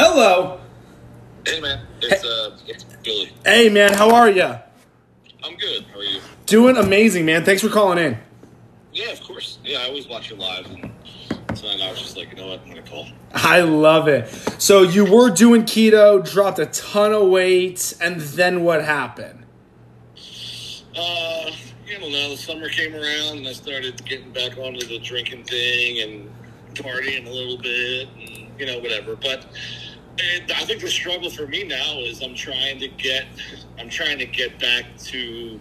Hello. Hey man, it's uh, it's Billy. Hey, man. How are you? I'm good. How are you? Doing amazing, man. Thanks for calling in. Yeah, of course. Yeah, I always watch you live, and tonight I was just like, you know what, I'm gonna call. I love it. So you were doing keto, dropped a ton of weight, and then what happened? Uh, you know. The summer came around, and I started getting back onto the drinking thing and partying a little bit, and you know whatever. But I think the struggle for me now is I'm trying to get, I'm trying to get back to.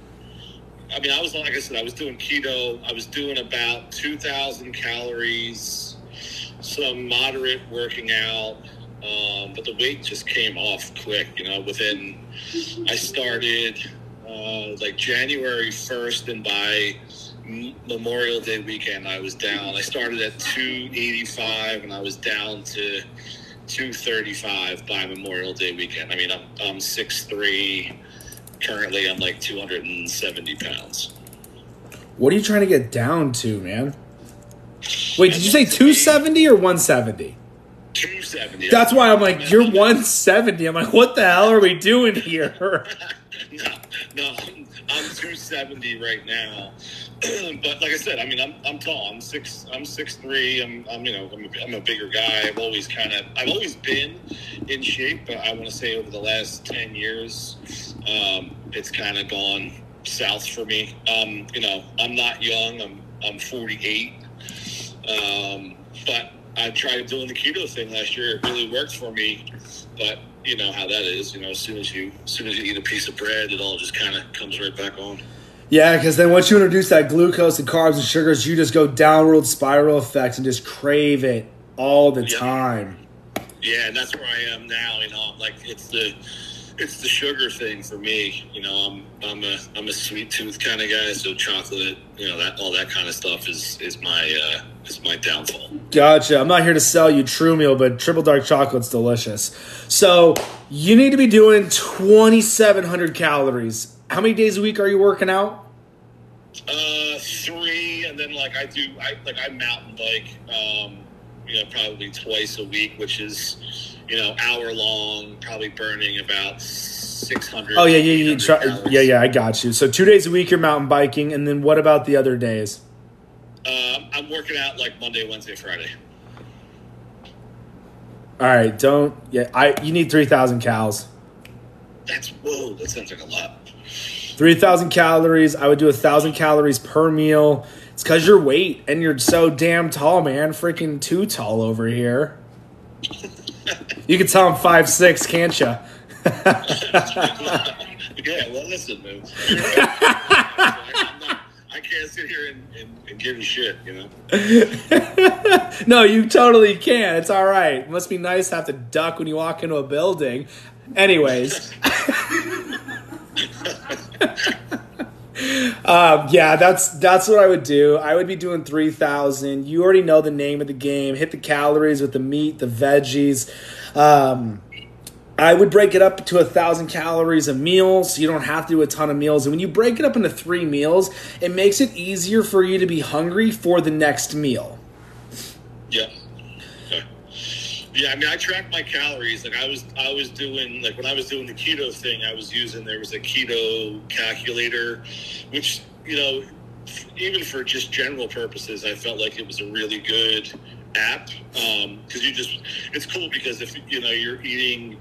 I mean, I was like I said, I was doing keto. I was doing about two thousand calories, some moderate working out, um, but the weight just came off quick. You know, within I started uh, like January first, and by Memorial Day weekend, I was down. I started at two eighty five, and I was down to two thirty five by Memorial Day weekend. I mean, I'm I'm six three. Currently, I'm like two hundred and seventy pounds. What are you trying to get down to, man? Wait, did you say 270 or 170? Two seventy. That's why I'm like, you're 170. I'm like, what the hell are we doing here? no, no, I'm, I'm 270 right now. but like I said, I mean, I'm, I'm tall. I'm six. I'm six three. I'm, I'm you know, I'm a, I'm a bigger guy. I've always kind of, I've always been in shape. But I want to say over the last ten years, um, it's kind of gone south for me. Um, you know, I'm not young. I'm, I'm 48. Um, but I tried doing the keto thing last year. It really worked for me. But you know how that is. You know, as soon as you, as soon as you eat a piece of bread, it all just kind of comes right back on. Yeah, because then once you introduce that glucose and carbs and sugars, you just go downward spiral effects and just crave it all the Yeah. time. Yeah, and that's where I am now. You know, like it's the it's the sugar thing for me. You know, I'm I'm a I'm a sweet tooth kind of guy, so chocolate, you know, that all that kind of stuff is is my uh, is my downfall. Gotcha. I'm not here to sell you True Meal, but triple dark chocolate's delicious. So you need to be doing 2,700 calories. How many days a week are you working out? Uh, three, and then like I do, I like I mountain bike. Um, you know, probably twice a week, which is you know hour long, probably burning about six hundred. Oh yeah, yeah, yeah, try, yeah, yeah. I got you. So two days a week you're mountain biking, and then what about the other days? Um, I'm working out like Monday, Wednesday, Friday. All right, don't. Yeah, I. You need 3,000 cals. That's whoa. That sounds like a lot. 3,000 calories. I would do a thousand calories per meal. It's because your weight and you're so damn tall, man. Freaking too tall over here. You can tell I'm five six, can't you? yeah, well, listen, man. I can't sit here and, and, and give you shit, you know. no, you totally can. It's all right. It must be nice to have to duck when you walk into a building. Anyways. um, yeah, that's that's what I would do. I would be doing three thousand. You already know the name of the game. Hit the calories with the meat, the veggies. Um, I would break it up to a thousand calories a meal, so you don't have to do a ton of meals. And when you break it up into three meals, it makes it easier for you to be hungry for the next meal. Yeah. Yeah, I mean, I track my calories. Like I was, I was doing like when I was doing the keto thing, I was using there was a keto calculator, which you know, even for just general purposes, I felt like it was a really good app um, because you just it's cool because if you know you're eating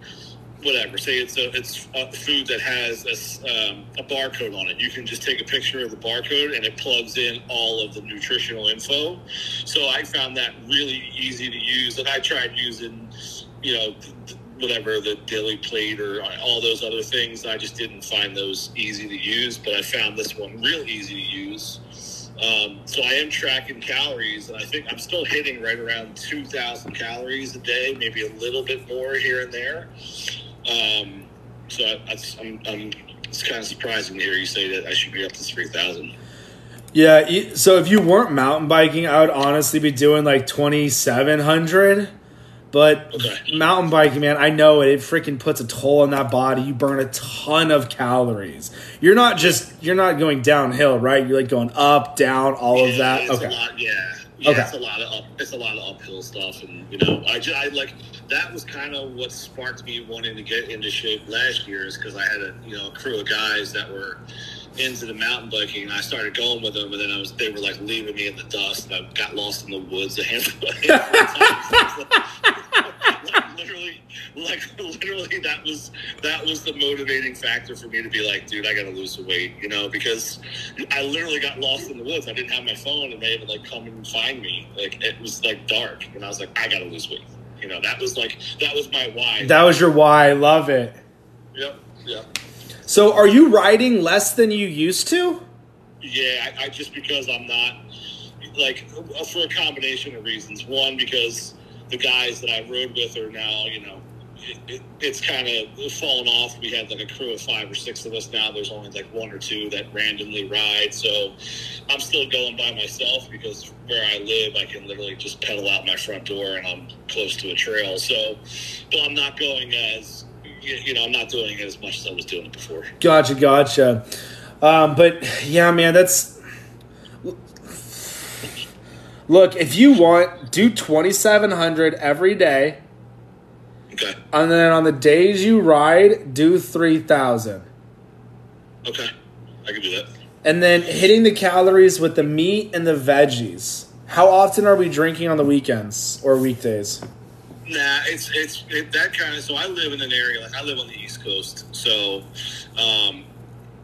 whatever. Say it's a it's a food that has a, um, a barcode on it. You can just take a picture of the barcode and it plugs in all of the nutritional info. So i found that really easy to use and i tried using you know whatever the daily plate or all those other things. I just didn't find those easy to use but i found this one real easy to use. Um, so I am tracking calories, and I think I'm still hitting right around 2,000 calories a day, maybe a little bit more here and there. Um, so I, I'm, it's kind of surprising to hear you say that I should be up to 3,000. Yeah, e- so if you weren't mountain biking, I would honestly be doing like 2700. But Okay. mountain biking, man, I know it. It freaking puts a toll on that body. You burn a ton of calories. You're not just you're not going downhill, right? You're like going up, down, all of that. Okay. Lot, yeah. Yeah, Okay. it's a lot of up, it's a lot of uphill stuff, and you know, I just I like that was kind of what sparked me wanting to get into shape last year, is because I had a you know a crew of guys that were into the mountain biking, and I started going with them, and then I was they were like leaving me in the dust, and I got lost in the woods a handful, a handful of times. Literally, like literally, that was that was the motivating factor for me to be like, dude, I got to lose some weight, you know, because I literally got lost in the woods. I didn't have my phone, and they had to like come and find me. Like it was like dark, and I was like, I got to lose weight. You know, that was like that was my why. That was your why. I love it. yep, yep. So, are you riding less than you used to? Yeah, I, I just because I'm not like for a combination of reasons. One, because the guys that I rode with are now, you know, it, it, it's kind of fallen off. We had like a crew of five or six of us now. There's only like one or two that randomly ride. So I'm still going by myself because where I live, I can literally just pedal out my front door and I'm close to a trail. So, but I'm not going as you know, I'm not doing as much as I was doing it before. Gotcha, gotcha. Um, but yeah, man, that's. Look, if you want, do 2,700 every day. Okay. And then on the days you ride, do 3,000. Okay. I can do that. And then hitting the calories with the meat and the veggies. How often are we drinking on the weekends or weekdays? Nah, it's it's it, that kind of. So I live in an area like I live on the East Coast, so um,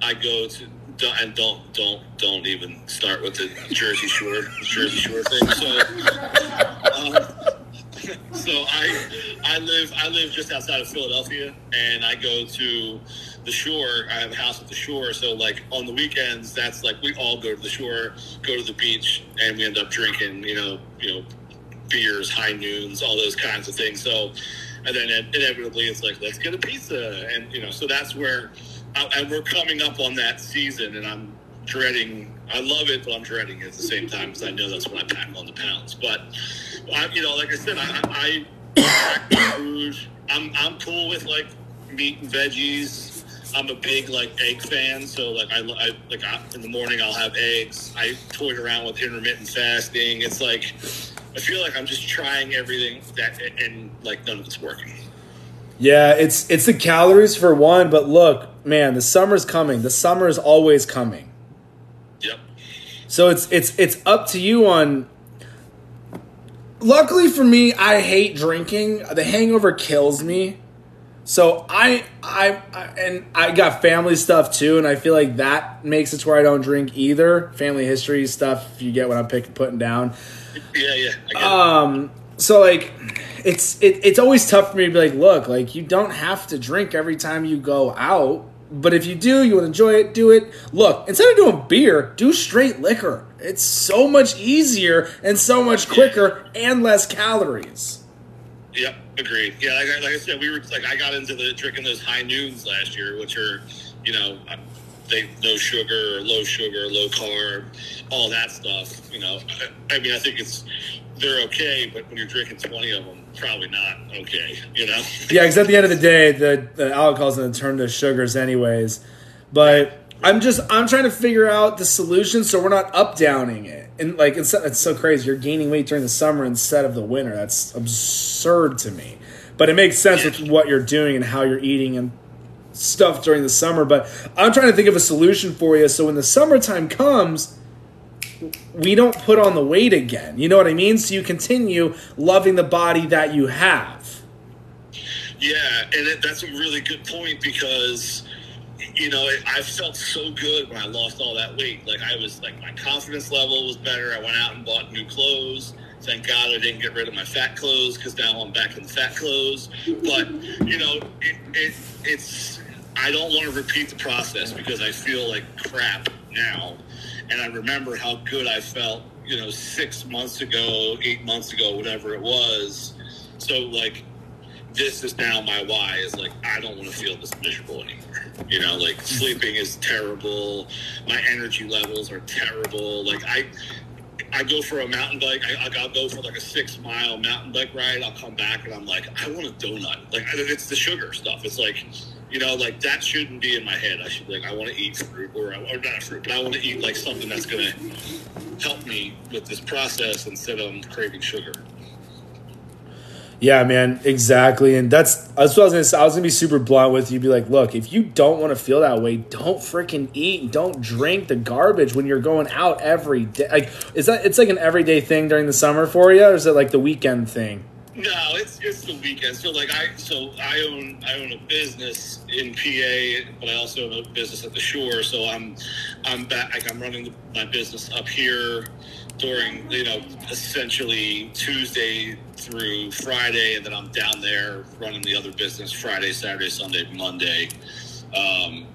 I go to don't- and don't don't don't even start with the Jersey Shore Jersey Shore thing. So, um, so I I live I live just outside of Philadelphia, and I go to the shore. I have a house at the shore, so like on the weekends, that's like we all go to the shore, go to the beach, and we end up drinking. You know, you know beers, high noons, all those kinds of things. So, and then inevitably it's like, let's get a pizza. And, you know, so that's where, and we're coming up on that season and I'm dreading, I love it, but I'm dreading it at the same time because I know that's when I pack on the pounds. But, I, you know, like I said, I, I, food. I'm, I'm cool with like meat and veggies. I'm a big like egg fan, so like I, I like I, in the morning I'll have eggs. I toyed around with intermittent fasting. It's like I feel like I'm just trying everything that and like none of it's working. Yeah, it's it's the calories for one, but look, man, the summer's coming. The summer is always coming. Yep. So it's it's it's up to you on Luckily for me, I hate drinking. The hangover kills me. So I, I I and I got family stuff too, and I feel like that makes it to where I don't drink either. Family history stuff, if you get what I'm picking putting down. Yeah, yeah. I get it. Um, so like, it's it, it's always tough for me to be like, look, like you don't have to drink every time you go out, but if you do, you would enjoy it, do it. Look, instead of doing beer, do straight liquor. It's so much easier and so much quicker and less calories. Yep, agreed. Yeah, like, I- like I said, we were like I got into the drinking those high noons last year, which are, you know, they no sugar, or low sugar, low carb, all that stuff. You know, I, I mean, I think it's they're okay, but when you're drinking twenty of them, probably not okay. You know. Yeah, because at the end of the day, the, the alcohol's going to turn to sugars anyways. But I'm just I'm trying to figure out the solution so we're not up downing it. And like it's it's so crazy. You're gaining weight during the summer instead of the winter. That's absurd to me. But it makes sense with what you're doing and how you're eating and stuff during the summer. But I'm trying to think of a solution for you so when the summertime comes, we don't put on the weight again. You know what I mean? So you continue loving the body that you have. Yeah, and it, that's a really good point because you know it, I felt so good when I lost all that weight. Like I was like my confidence level was better. I went out and bought new clothes. Thank God I didn't get rid of my fat clothes because now I'm back in the fat clothes. But you know it, it it's I don't want to repeat the process because I feel like crap now, and I remember how good I felt. You know, six months ago, eight months ago, whatever it was. So like this is now my why is like I don't want to feel this miserable anymore. You know, like sleeping is terrible. My energy levels are terrible. Like I I go for a mountain bike. I, I'll go for like a six mile mountain bike ride. I'll come back and I'm like, I want a donut. Like it's the sugar stuff. It's like, you know, like that shouldn't be in my head. I should like, I want to eat fruit or, or not fruit, but I want to eat like something that's gonna help me with this process instead of craving sugar. Yeah, man, exactly. And that's that's what I was gonna say. I was gonna be super blunt with you. Be like, look, if you don't want to feel that way, don't freaking eat. Don't drink the garbage when you're going out every day. Like, is that it's like an everyday thing during the summer for you, or is it like the weekend thing? No, it's it's the weekend. So like I so I own I own a business in PA, but I also own a business at the shore. So I'm I'm back like I'm running my business up here during you know essentially Tuesday through Friday, and then I'm down there running the other business Friday, Saturday, Sunday, Monday. Um,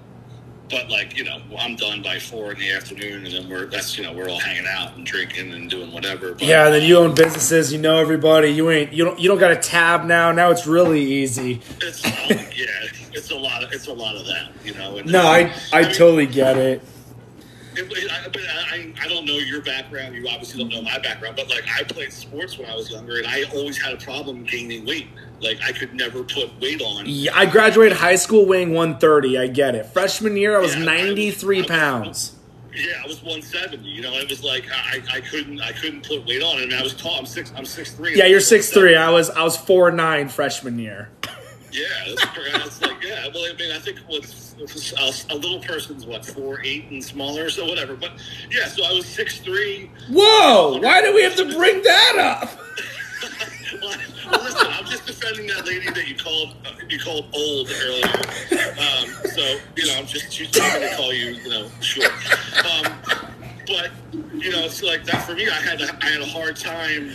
but like you know, I'm done by four in the afternoon, and then we're that's you know we're all hanging out and drinking and doing whatever. But, Yeah, and then you own businesses, you know everybody. You ain't you don't you don't got a tab now. Now it's really easy. It's yeah, it's a lot of it's a lot of that, you know. And No, I I mean, totally get it. It- I, but I, I don't know your background. You obviously don't know my background. But like, I played sports when I was younger, and I always had a problem gaining weight. Like, I could never put weight on. Yeah, I graduated high school weighing 130. I get it. Freshman year, I was Yeah, I- 93 I- pounds. Yeah, I was 170. You know, it was like I, I couldn't I couldn't put weight on. Mean, I was tall. I'm six. I'm six three. Yeah, you're 6'3. I was I was 4'9 freshman year. Yeah, that's, like yeah. Well, I mean, I think what's a, a little person's what four eight and smaller, so whatever. But yeah, so I was six three. Whoa! Why do we have to bring that up? well, listen, I'm just defending that lady that you called you called old earlier. Um, so you know, I'm just she's just going to call you, you know, short. Um, but you know, it's like that for me. I had a, I had a hard time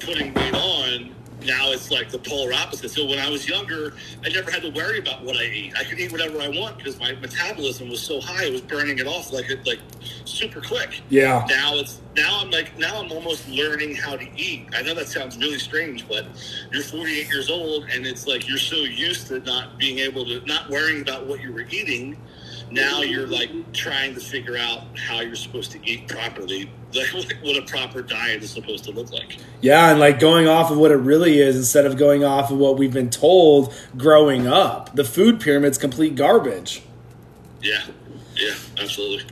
putting weight on. Now it's like the polar opposite. So when I was younger, I never had to worry about what I eat. I could eat whatever I want because my metabolism was so high. It was burning it off like it like super quick Yeah. now it's now I'm like now I'm almost learning how to eat. I know that sounds really strange, but you're 48 years old and it's like you're so used to not being able to not worrying about what you were eating. Now you're like trying to figure out how you're supposed to eat properly, like what a proper diet is supposed to look like. Yeah, and like going off of what it really is instead of going off of what we've been told growing up. The food pyramid's complete garbage. Yeah, yeah, absolutely.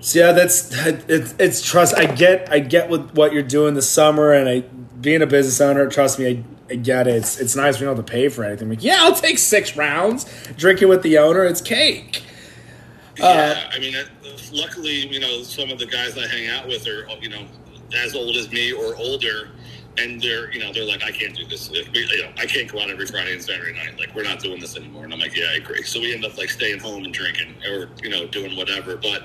So yeah, that's it's, it's trust. I get I get what what you're doing this summer, and I being a business owner. Trust me, I, I get it. It's it's nice we don't have to pay for anything. Like, yeah, I'll take six rounds. Drink it with the owner. It's cake. Yeah, I mean, uh, luckily, you know, some of the guys I hang out with are, you know, as old as me or older, and they're, you know, they're like, I can't do this. We- You know, I can't go out every Friday and Saturday night. Like, we're not doing this anymore. And I'm like, yeah, I agree. So we end up like staying home and drinking, or you know, doing whatever. But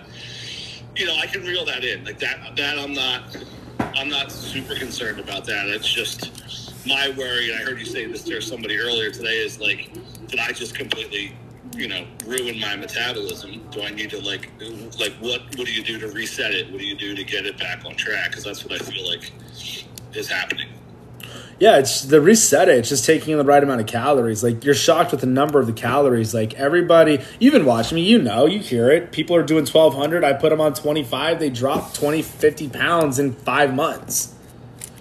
you know, I can reel that in. Like that, that I'm not, I'm not super concerned about that. It's just my worry. And I heard you say this to somebody earlier today. Is like, did I just completely, you know, ruin my metabolism? Do I need to like, like what? What do you do to reset it? What do you do to get it back on track? Because that's what I feel like is happening. Yeah, it's the reset it. It's just taking in the right amount of calories. Like you're shocked with the number of the calories. Like everybody, you've been watching me, you know, you hear it. People are doing 1200. I put them on 25. They drop 20, 50 pounds in five months.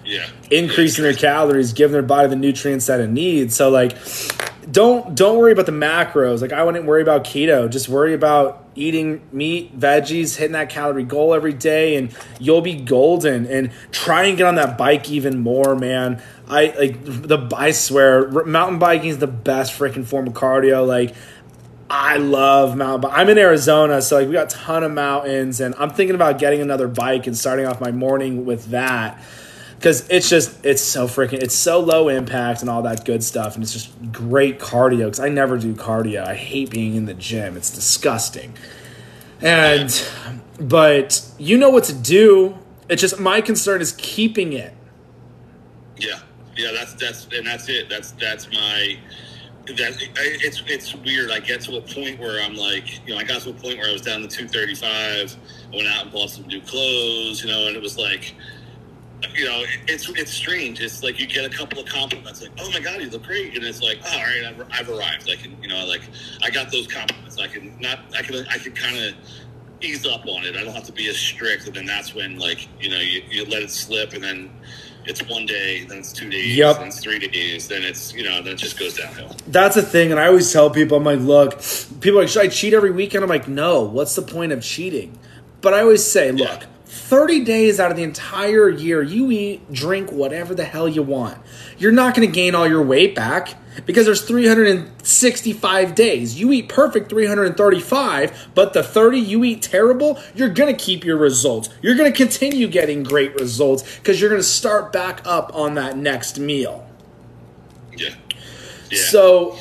Yeah, increasing their calories, giving their body the nutrients that it needs. So like don't don't worry about the macros. Like I wouldn't worry about keto. Just worry about eating meat, veggies, hitting that calorie goal every day and you'll be golden and try and get on that bike even more, man. I like the I swear mountain biking is the best freaking form of cardio like I love mountain bike. I'm in Arizona, so like we got a ton of mountains, and I'm thinking about getting another bike and starting off my morning with that because it's just it's so freaking it's so low impact and all that good stuff, and it's just great cardio. Because I never do cardio. I hate being in the gym. It's disgusting. And but you know what to do. It's just my concern is keeping it. Yeah, yeah, that's that's and that's it. That's that's my that it's it's weird. I get to a point where I'm like, you know, I got to a point where I was down to 235. I went out and bought some new clothes, you know, and it was like, you know, it's it's strange. It's like you get a couple of compliments, like, "Oh my god, you look great," and it's like, oh, "All right, I've, I've arrived." I can, you know, like I got those compliments. I can not, I can, I can kind of ease up on it. I don't have to be as strict, and then that's when, like, you know, you, you let it slip, and then it's one day, then it's two days, Yep. then it's three days, then it's you know, then it just goes downhill. That's a thing, and I always tell people, I'm like, look, people are like, should I cheat every weekend? I'm like, no. What's the point of cheating? But I always say, look, 30 days out of the entire year, you eat, drink whatever the hell you want. You're not going to gain all your weight back because there's 365 days. You eat perfect 335, but the 30 you eat terrible, you're going to keep your results. You're going to continue getting great results because you're going to start back up on that next meal. Yeah. Yeah. So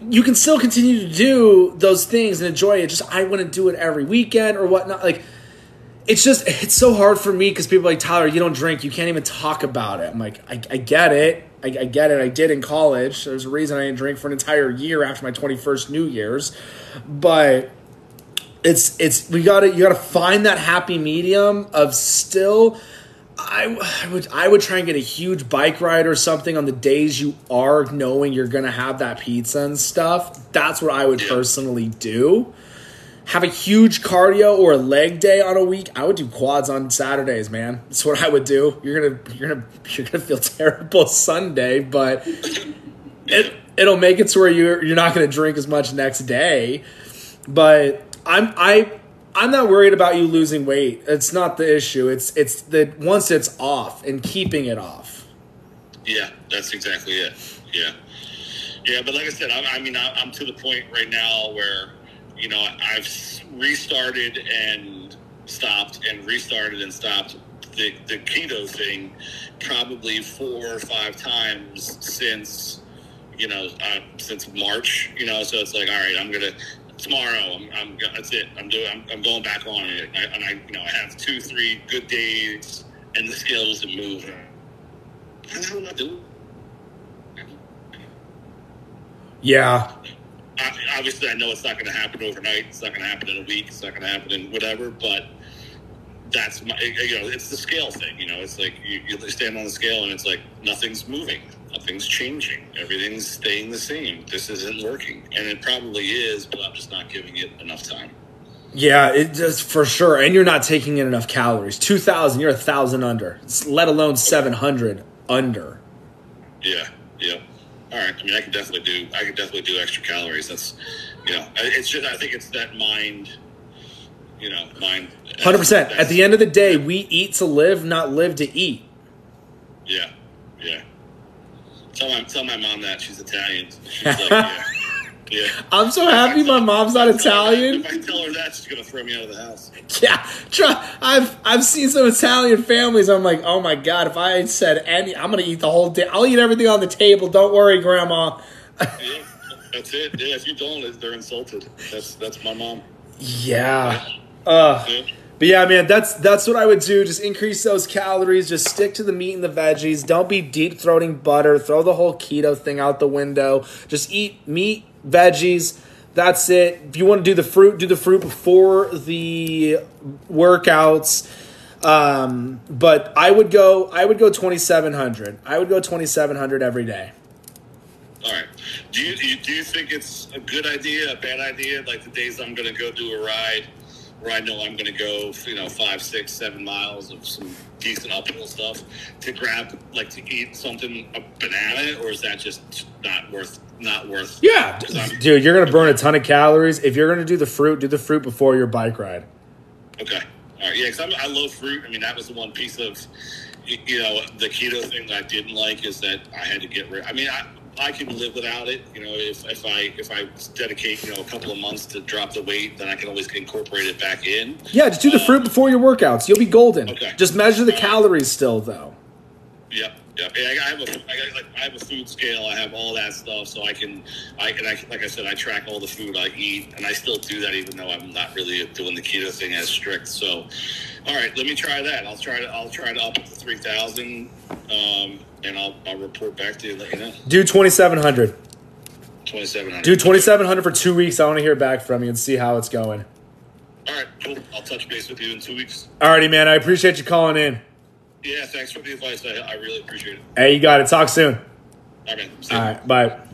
you can still continue to do those things and enjoy it. Just I wouldn't do it every weekend or whatnot. Like it's just it's so hard for me because people are like Tyler, you don't drink, you can't even talk about it. I'm like, I, I get it, I, I, get it. I did in college. There's a reason I didn't drink for an entire year after my 21st New Year's, but it's it's we got to you got to find that happy medium of still. I, I would I would try and get a huge bike ride or something on the days you are knowing you're gonna have that pizza and stuff. That's what I would personally do have a huge cardio or a leg day on a week, I would do quads on Saturdays, man. That's what I would do. You're gonna you're gonna you're gonna feel terrible Sunday, but it it'll make it to where you're you're not gonna drink as much next day. But I'm I I'm not worried about you losing weight. It's not the issue. It's it's the once it's off and keeping it off. Yeah, that's exactly it. Yeah, yeah. But like I said, I, I mean, I'm to the point right now where you know, I've restarted and stopped and restarted and stopped the, the keto thing probably four or five times since, you know, uh, since March, you know, so it's like, all right, I'm to, tomorrow, I'm, I'm, that's it. I'm doing, I'm, I'm going back on it. I, and I, you know, I have two, three good days and the am I doing? Yeah obviously, I know it's not going to happen overnight. It's not going to happen in a week. It's not going to happen in whatever. But that's my, you know, it's the scale thing. You know, it's like you, you stand on the scale and it's like nothing's moving, nothing's changing, everything's staying the same. This isn't working, and it probably is, but I'm just not giving it enough time. Yeah, it just for sure. And you're not taking in enough calories. Two thousand, you're a thousand under. Let alone seven hundred under. Yeah, yeah all right. I mean, I can definitely do. I can definitely do extra calories. That's, you know, it's just. I think it's that mind. You know, mind. Uh, Hundred percent. At the end of the day, we eat to live, not live to eat. Yeah, yeah. Tell my tell my mom that she's Italian. She's like, yeah. Yeah. I'm so happy my mom's not Italian. If I tell her that, she's gonna throw me out of the house. Yeah, try, I've I've seen some Italian families. I'm like, oh my god, if I said any, I'm gonna eat the whole day. I'll eat everything on the table. Don't worry, Grandma. yeah, that's it. Yeah, if you don't, they're insulted. That's that's my mom. Yeah. yeah. Uh, yeah. But yeah, man, that's that's what I would do. Just increase those calories. Just stick to the meat and the veggies. Don't be deep throating butter. Throw the whole keto thing out the window. Just eat meat, veggies. That's it. If you want to do the fruit, do the fruit before the workouts. Um, but I would go. I would go twenty seven hundred. I would go twenty seven hundred every day. All right. Do you do you think it's a good idea, a bad idea? Like the days I'm going to go do a ride where I know I'm going to go, you know, five, six, seven miles of some decent uphill stuff to grab, like to eat something, a banana, or is that just not worth, not worth? Yeah, dude, you're going to burn a ton of calories. If you're going to do the fruit, do the fruit before your bike ride. Okay. All right. Yeah, because I love fruit. I mean, that was the one piece of, you know, the keto thing that I didn't like is that I had to get rid. I mean, I, I can live without it. You know, if, if I if I dedicate you know a couple of months to drop the weight, then I can always incorporate it back in. Yeah, just do the um, fruit before your workouts. You'll be golden. Okay. Just measure the calories still, though. Yep. Yep. I have a, I, got, like, I have a food scale. I have all that stuff, so I can, I can, I, like I said, I track all the food I eat, and I still do that, even though I'm not really doing the keto thing as strict. So, all right, let me try that. I'll try to, I'll try to up to three thousand. Um, and I'll, I'll report back to you. Let you know. Do twenty seven hundred. Twenty seven hundred. Do twenty seven hundred for two weeks. I want to hear back from you and see how it's going. All right, cool. I'll touch base with you in two weeks. Alrighty, man. I appreciate you calling in. Yeah, thanks for the advice. I, I really appreciate it. Hey, you got it. Talk soon. All right, man. All right, bye.